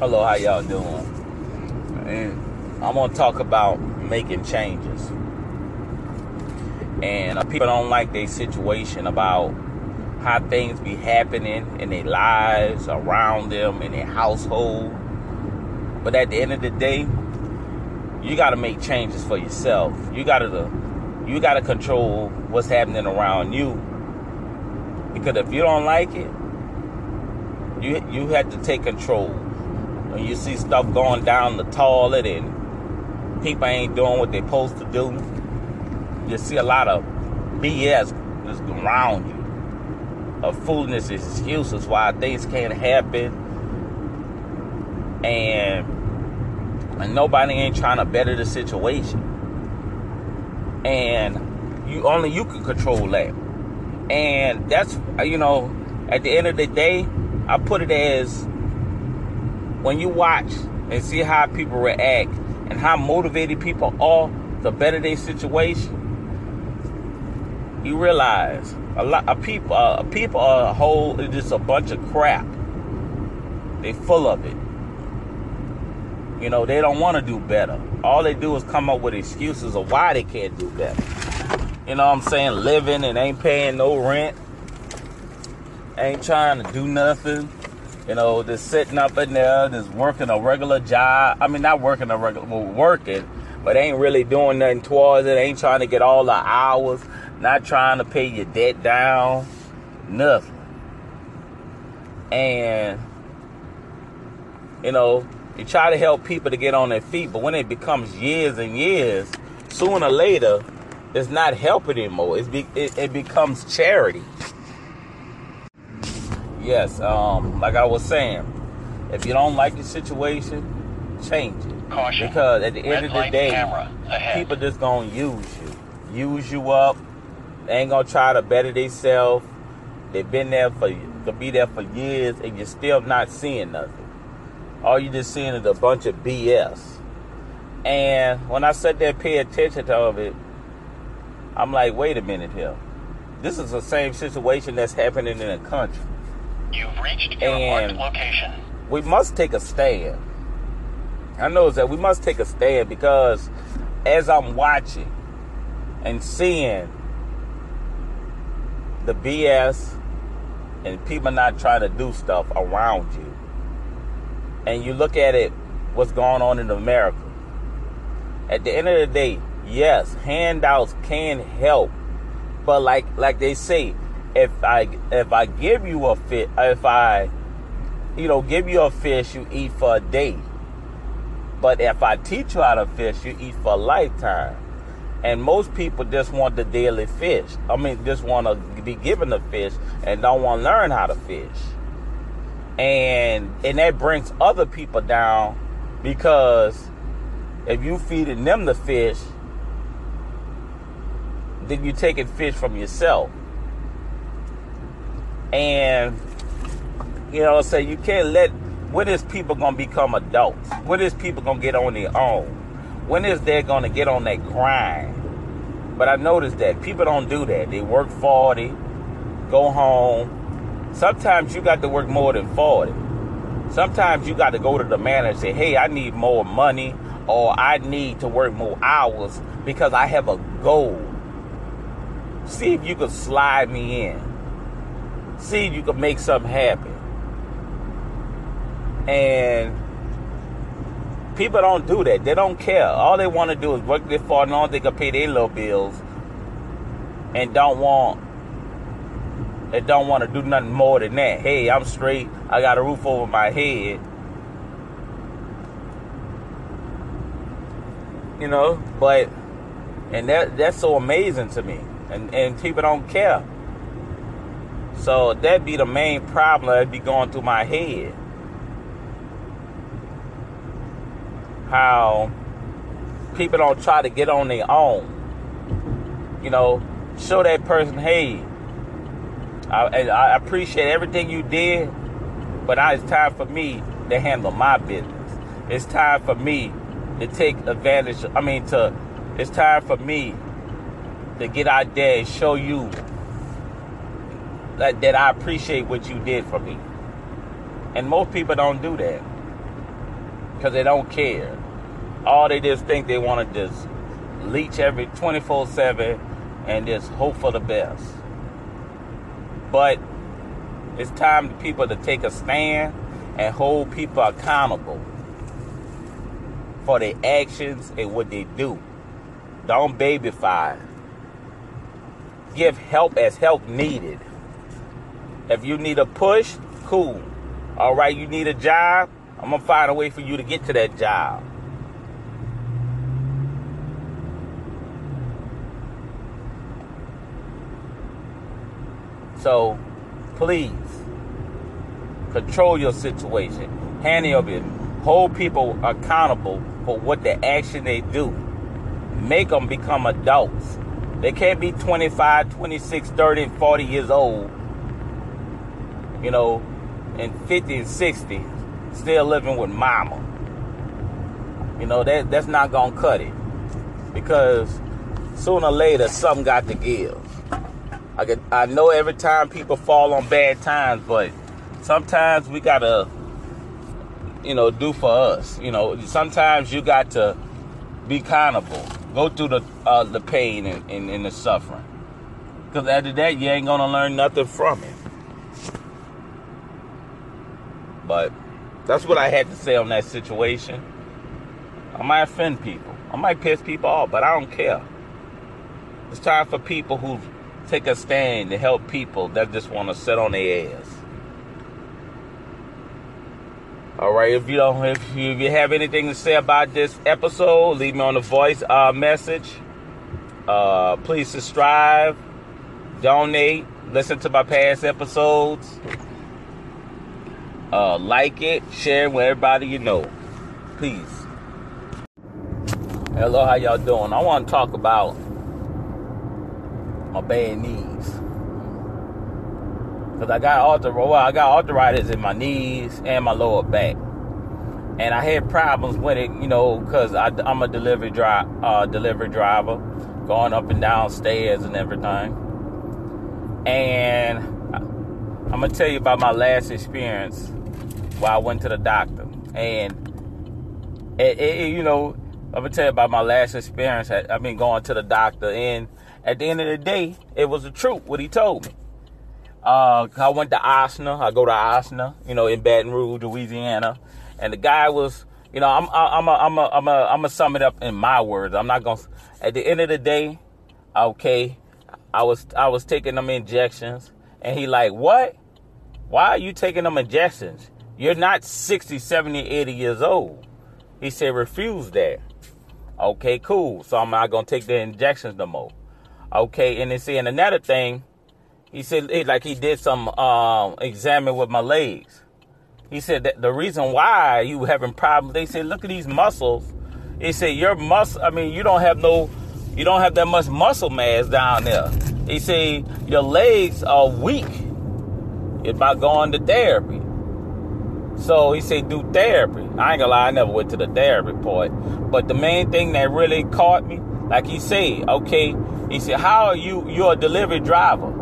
Hello, how y'all doing? And I'm gonna talk about making changes. And uh, people don't like their situation about how things be happening in their lives, around them, in their household. But at the end of the day, you got to make changes for yourself. You got to you got to control what's happening around you. Because if you don't like it, you you have to take control. When you see stuff going down the toilet and people ain't doing what they're supposed to do, you see a lot of BS just around you. Of foolishness excuses why things can't happen. And and nobody ain't trying to better the situation. And you only you can control that. And that's you know, at the end of the day, I put it as when you watch and see how people react and how motivated people are the better their situation, you realize a lot of people, uh, people are a whole, just a bunch of crap. They full of it. You know, they don't want to do better. All they do is come up with excuses of why they can't do better. You know what I'm saying? Living and ain't paying no rent. Ain't trying to do nothing. You know, just sitting up in there, just working a regular job. I mean, not working a regular, well, working, but ain't really doing nothing towards it. Ain't trying to get all the hours. Not trying to pay your debt down. Nothing. And, you know, you try to help people to get on their feet, but when it becomes years and years, sooner or later, it's not helping anymore. It's be, it, it becomes charity. Yes, um, like I was saying, if you don't like the situation, change it. Caution. Because at the end of the day, people just gonna use you, use you up. They ain't gonna try to better themselves. They've been there for to be there for years, and you're still not seeing nothing. All you just seeing is a bunch of BS. And when I sat there, pay attention to it, I'm like, wait a minute here. This is the same situation that's happening in the country. You've reached your And- location. we must take a stand. I know that we must take a stand because as I'm watching and seeing the BS and people not trying to do stuff around you, and you look at it, what's going on in America. At the end of the day, yes, handouts can help, but like like they say, if I if I give you a fit, if I you know, give you a fish, you eat for a day. But if I teach you how to fish, you eat for a lifetime. And most people just want the daily fish. I mean, just want to be given the fish and don't want to learn how to fish. And and that brings other people down because if you feeding them the fish, then you taking fish from yourself. And you know, say you can't let when is people gonna become adults? When is people gonna get on their own? When is they gonna get on that grind? But I noticed that people don't do that. They work 40, go home. Sometimes you got to work more than 40. Sometimes you got to go to the manager and say, hey, I need more money or I need to work more hours because I have a goal. See if you can slide me in. See if you can make something happen. And people don't do that. They don't care. All they want to do is work their far long they can pay their little bills and don't want they don't want to do nothing more than that. Hey, I'm straight. I got a roof over my head. You know, but and that that's so amazing to me. And and people don't care. So that be the main problem that be going through my head. How people don't try to get on their own. You know, show that person, hey, I, I appreciate everything you did, but now it's time for me to handle my business. It's time for me to take advantage. I mean, to it's time for me to get out there and show you that, that I appreciate what you did for me. And most people don't do that. because they don't care. All they just think they want to just leech every 24 7 and just hope for the best. But it's time for people to take a stand and hold people accountable for their actions and what they do. Don't babyfy. Give help as help needed. If you need a push, cool. All right, you need a job, I'm going to find a way for you to get to that job. So, please control your situation. Handle your business. Hold people accountable for what the action they do. Make them become adults. They can't be 25, 26, 30, 40 years old, you know, and 50 and 60, still living with mama. You know, that that's not gonna cut it. Because sooner or later something got to give. I get, I know every time people fall on bad times, but sometimes we gotta, you know, do for us. You know, sometimes you got to be accountable. Go through the uh, the pain and, and, and the suffering. Because after that, you ain't gonna learn nothing from it. But that's what I had to say on that situation. I might offend people. I might piss people off, but I don't care. It's time for people who take a stand to help people that just want to sit on their ass. All right, if you don't, if you, if you have anything to say about this episode, leave me on the voice uh, message. Uh, please subscribe, donate, listen to my past episodes, uh, like it, share it with everybody you know. Please. Hello, how y'all doing? I want to talk about my bad knees. Cause I got arthritis, well, I got arthritis in my knees and my lower back, and I had problems with it, you know, cause I, am a delivery uh, delivery driver, going up and down stairs and everything. And I'm gonna tell you about my last experience while I went to the doctor, and it, it, you know, I'm gonna tell you about my last experience. I've been going to the doctor, and at the end of the day, it was the truth what he told me. Uh, I went to Ochsner. I go to Ochsner, you know, in Baton Rouge, Louisiana, and the guy was, you know, I'm, I'm, a, I'm, a, I'm, a, I'm gonna sum it up in my words. I'm not gonna. At the end of the day, okay, I was, I was taking them injections, and he like, what? Why are you taking them injections? You're not 60, 70, 80 years old. He said, refuse that. Okay, cool. So I'm not gonna take the injections no more. Okay, and then see, and another thing, he said like he did some um, examine with my legs. He said that the reason why you having problems, they said, look at these muscles. He said your muscle. I mean, you don't have no, you don't have that much muscle mass down there. He said your legs are weak. About going to therapy. So he said do therapy. I ain't gonna lie, I never went to the therapy part. But the main thing that really caught me, like he said, okay, he said, how are you? You're a delivery driver.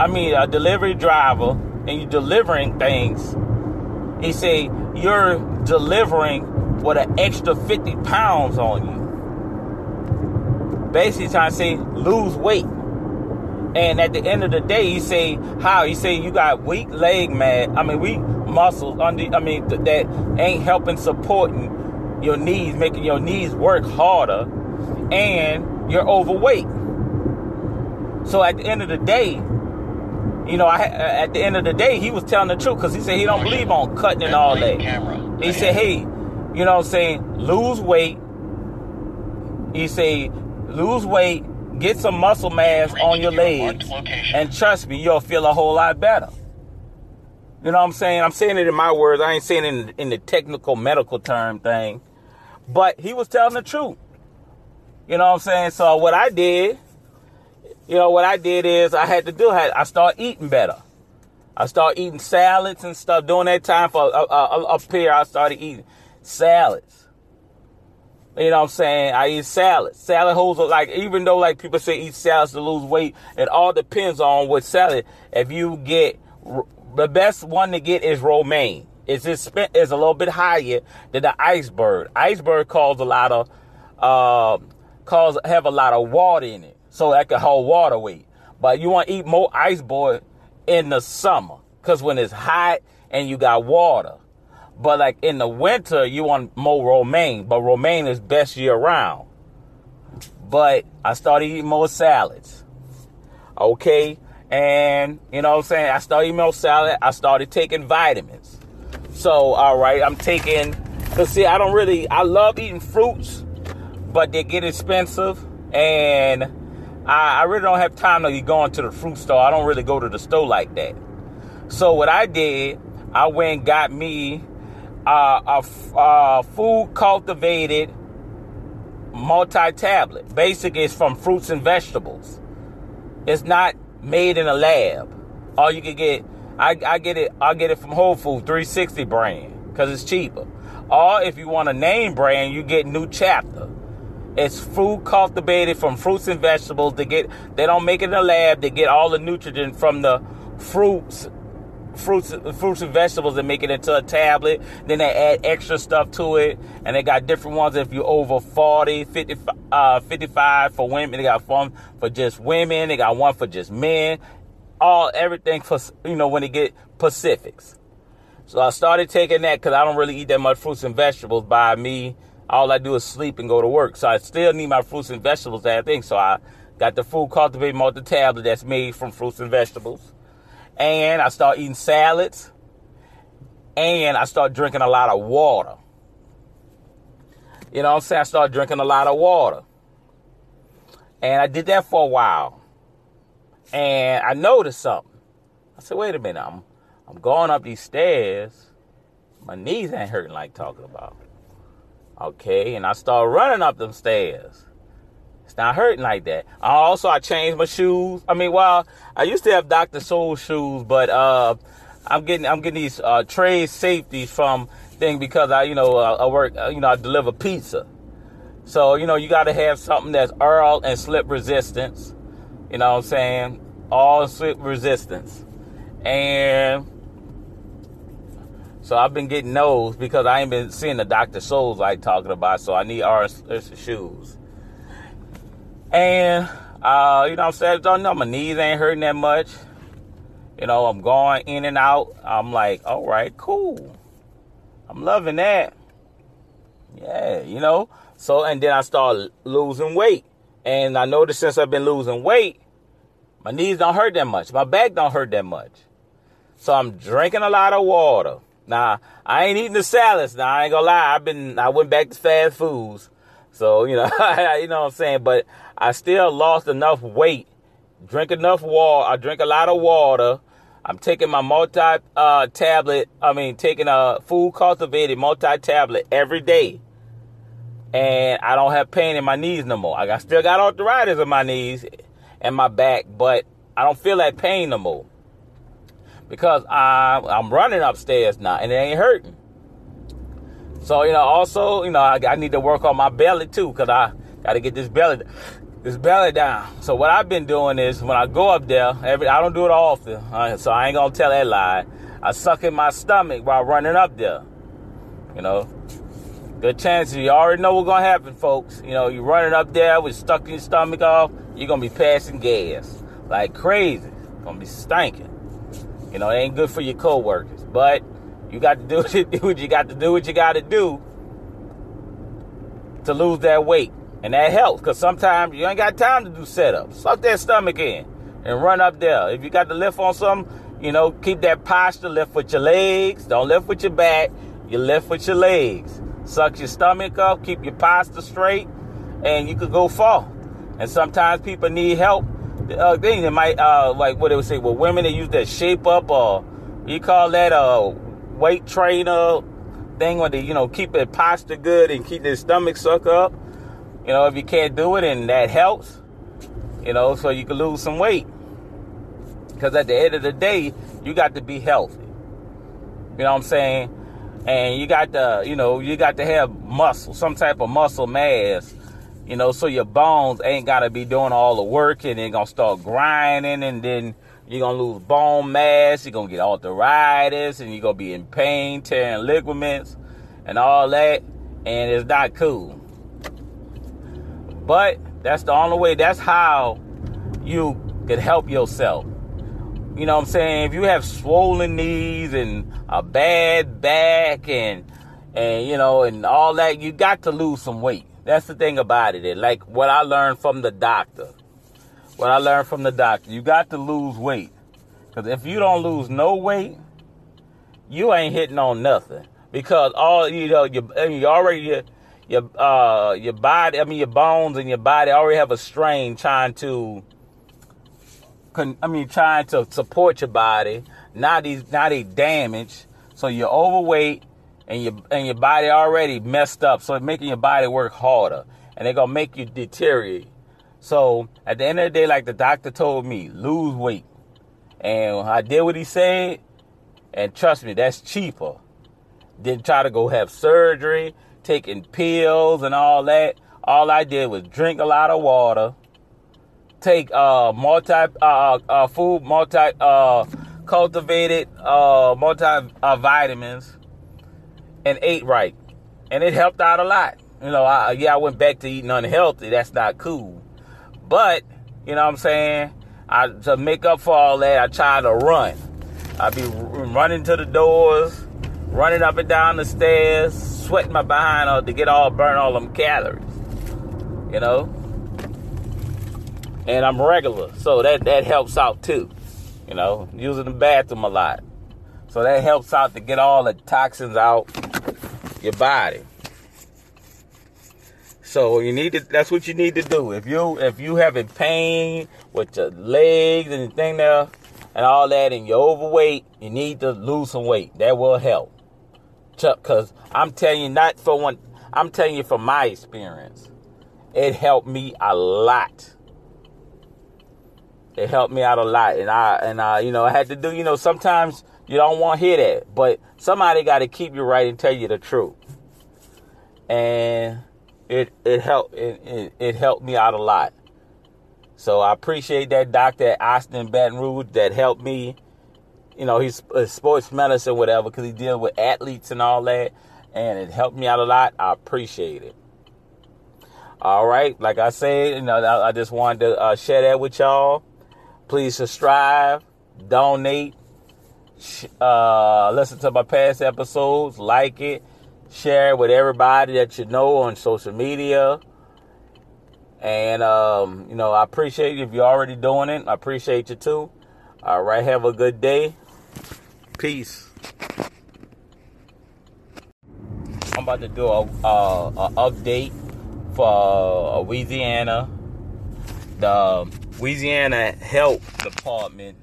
I mean, a delivery driver, and you're delivering things. He said, you're delivering with an extra 50 pounds on you. Basically trying to say, lose weight. And at the end of the day, he say, how? He say, you got weak leg mass. I mean, weak muscles under, I mean, th- that ain't helping supporting your knees, making your knees work harder. And you're overweight. So at the end of the day, you know, I, uh, at the end of the day, he was telling the truth because he said he don't believe on cutting and all that. He said, hey, you know what I'm saying, lose weight. He said, lose weight, get some muscle mass on your legs, and trust me, you'll feel a whole lot better. You know what I'm saying? I'm saying it in my words. I ain't saying it in, in the technical medical term thing. But he was telling the truth. You know what I'm saying? So what I did, you know, what I did is I had to do, I start eating better. I started eating salads and stuff. During that time for uh, uh, up here, I started eating salads. You know what I'm saying? I eat salads. Salad holds are like even though like people say eat salads to lose weight, it all depends on what salad. If you get the best one to get is romaine. It's just is a little bit higher than the iceberg. Iceberg cause a lot of uh, cause have a lot of water in it, so that can hold water weight. But you want to eat more iceberg in the summer, cause when it's hot and you got water. But like in the winter, you want more romaine, but romaine is best year round. But I started eating more salads. Okay, and you know what I'm saying? I started eating more salad. I started taking vitamins. So, all right, I'm taking, cause see, I don't really, I love eating fruits, but they get expensive. And I, I really don't have time to be going to the fruit store. I don't really go to the store like that. So what I did, I went and got me uh, a, a food cultivated multi-tablet. Basically, it's from fruits and vegetables. It's not made in a lab. All you can get, I, I get it. I get it from Whole Foods 360 brand because it's cheaper. Or if you want a name brand, you get New Chapter. It's food cultivated from fruits and vegetables. They get they don't make it in a lab. They get all the nutrient from the fruits fruits fruits and vegetables and make it into a tablet. Then they add extra stuff to it. And they got different ones if you're over 40, 50, uh, 55 for women. They got one for just women. They got one for just men. All everything for you know when they get Pacifics. So I started taking that because I don't really eat that much fruits and vegetables by me. All I do is sleep and go to work. So I still need my fruits and vegetables that thing. So I got the food cultivated multi tablet that's made from fruits and vegetables and I start eating salads, and I start drinking a lot of water. You know what I'm saying? I started drinking a lot of water. And I did that for a while. And I noticed something. I said, wait a minute, I'm I'm going up these stairs. My knees ain't hurting like talking about. Okay, and I start running up them stairs. It's not hurting like that. Also, I changed my shoes. I mean, well, I used to have Dr. Scholl shoes, but uh, I'm getting I'm getting these uh, trade safeties from thing because I you know uh, I work uh, you know I deliver pizza. So you know you got to have something that's oil and slip resistance. You know what I'm saying? All slip resistance, and so I've been getting those because I ain't been seeing the Dr. Scholl's like talking about. So I need our shoes. And, uh, you know I'm saying? Don't know, my knees ain't hurting that much. You know, I'm going in and out. I'm like, all right, cool. I'm loving that. Yeah, you know? So, and then I start losing weight. And I noticed since I've been losing weight, my knees don't hurt that much. My back don't hurt that much. So I'm drinking a lot of water. Now, I ain't eating the salads. Now, I ain't gonna lie. I've been, I went back to fast foods. So, you know, you know what I'm saying? But I still lost enough weight, drink enough water. I drink a lot of water. I'm taking my multi uh, tablet, I mean, taking a food cultivated multi tablet every day. And I don't have pain in my knees no more. I got, still got arthritis in my knees and my back, but I don't feel that pain no more. Because I, I'm running upstairs now and it ain't hurting. So, you know, also, you know, I, I need to work on my belly too, because I got to get this belly, this belly down. So what I've been doing is when I go up there, every I don't do it often, uh, so I ain't gonna tell that lie. I suck in my stomach while running up there. You know, good chances. You already know what's gonna happen, folks. You know, you running up there with stuck in your stomach off, you're gonna be passing gas like crazy. Gonna be stinking. You know, it ain't good for your coworkers, but you got to do what you got to do what you got to do to lose that weight. And that helps because sometimes you ain't got time to do setups. Suck that stomach in and run up there. If you got to lift on something, you know, keep that posture, lift with your legs. Don't lift with your back. You lift with your legs. Suck your stomach up, keep your posture straight, and you could go far. And sometimes people need help. Uh, they might, uh, like what they would say, well, women they use that shape up or you call that a weight trainer thing where they, you know, keep their posture good and keep their stomach suck up. You know, if you can't do it and that helps, you know, so you can lose some weight. Because at the end of the day, you got to be healthy. You know what I'm saying? And you got to, you know, you got to have muscle, some type of muscle mass, you know, so your bones ain't got to be doing all the work and they're going to start grinding and then you're gonna lose bone mass, you're gonna get arthritis, and you're gonna be in pain, tearing ligaments, and all that, and it's not cool. But that's the only way, that's how you could help yourself. You know what I'm saying? If you have swollen knees and a bad back and and you know and all that, you got to lose some weight. That's the thing about it. Like what I learned from the doctor. What I learned from the doctor, you got to lose weight. Cause if you don't lose no weight, you ain't hitting on nothing. Because all you know, you, you already your your uh your body, I mean your bones and your body already have a strain trying to I mean, trying to support your body. Now these, now they damaged. So you're overweight, and your and your body already messed up. So it's making your body work harder, and they're gonna make you deteriorate. So at the end of the day, like the doctor told me, lose weight, and I did what he said, and trust me, that's cheaper. Didn't try to go have surgery, taking pills and all that. All I did was drink a lot of water take uh, multi uh, uh, uh, food, multi uh, cultivated uh, multi uh, vitamins, and ate right, and it helped out a lot. You know, I, yeah, I went back to eating unhealthy. That's not cool, but you know what I'm saying. I to make up for all that, I try to run. I be running to the doors, running up and down the stairs, sweating my behind out to get all burn all them calories. You know, and I'm regular, so that that helps out too. You know, using the bathroom a lot, so that helps out to get all the toxins out your body. So you need to. That's what you need to do. If you if you having pain with your legs and thing there and all that, and you're overweight, you need to lose some weight. That will help. Chuck, Cause I'm telling you, not for one. I'm telling you from my experience, it helped me a lot it helped me out a lot and i and i you know i had to do you know sometimes you don't want to hear that but somebody got to keep you right and tell you the truth and it it helped it, it, it helped me out a lot. So i appreciate that doctor austin baton rouge that helped me you know he's a sports medicine whatever because he deals with athletes and all that and it helped me out a lot. I appreciate it. All right like i said you know i, I just wanted to uh, share that with y'all. Please subscribe, donate, uh, listen to my past episodes, like it, share it with everybody that you know on social media. And, um, you know, I appreciate you if you're already doing it. I appreciate you too. All right, have a good day. Peace. I'm about to do a, a, update for Louisiana. The Louisiana Health Department.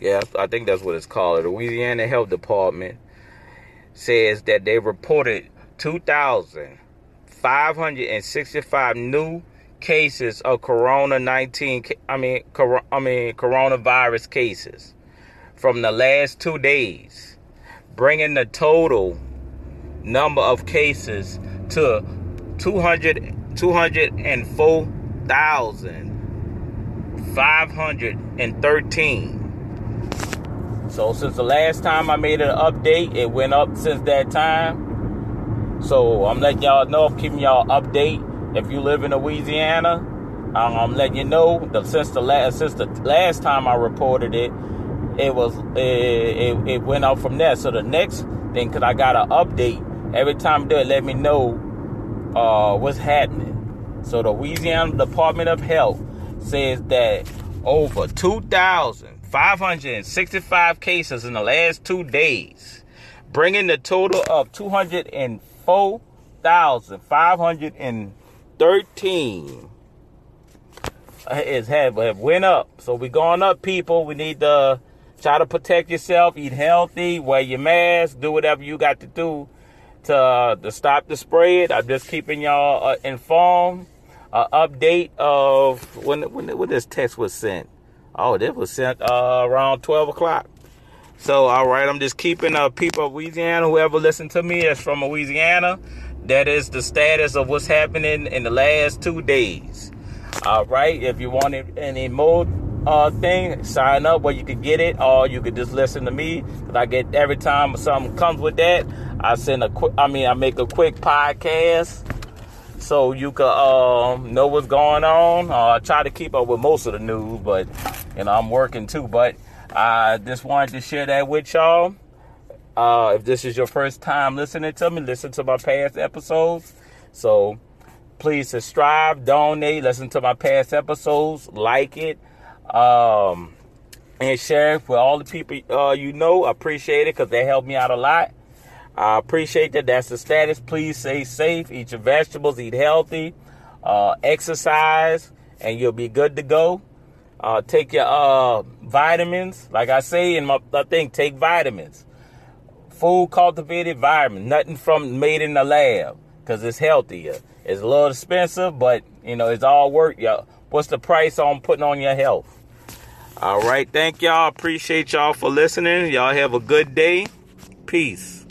Yeah, I think that's what it's called. The Louisiana Health Department says that they reported 2,565 new cases of Corona 19. I mean, I mean coronavirus cases from the last two days, bringing the total number of cases to 200 204,000. 513. So since the last time I made an update, it went up since that time. So I'm letting y'all know, I'm keeping y'all update. If you live in Louisiana, um, I'm letting you know that since the last since the last time I reported it, it was it, it, it went up from there. So the next thing, cause I got an update every time they let me know uh, what's happening. So the Louisiana Department of Health says that over 2,565 cases in the last two days, bringing the total of 204,513 is have, have went up. So we going up, people. We need to try to protect yourself, eat healthy, wear your mask, do whatever you got to do to, uh, to stop the spread. I'm just keeping y'all uh, informed uh, update of when when when this text was sent. Oh, this was sent uh, around twelve o'clock. So, all right, I'm just keeping uh, people of Louisiana, whoever listened to me is from Louisiana. That is the status of what's happening in the last two days. All right, if you want any more uh, thing. Sign up where you can get it, or you could just listen to me. Cause I get every time something comes with that, I send a quick. I mean, I make a quick podcast so you can um, know what's going on. Uh, I try to keep up with most of the news, but you know I'm working too. But I just wanted to share that with y'all. Uh, if this is your first time listening to me, listen to my past episodes. So please subscribe, donate, listen to my past episodes, like it, um, and share it with all the people uh, you know. I appreciate it because they help me out a lot. I appreciate that. That's the status. Please stay safe. Eat your vegetables. Eat healthy. Uh, exercise, and you'll be good to go. Uh, take your uh, vitamins. Like I say in my thing, take vitamins. Food cultivated environment. Nothing from made in the lab because it's healthier. It's a little expensive, but you know it's all worth. Y'all, what's the price on putting on your health? All right, thank y'all. Appreciate y'all for listening. Y'all have a good day. Peace.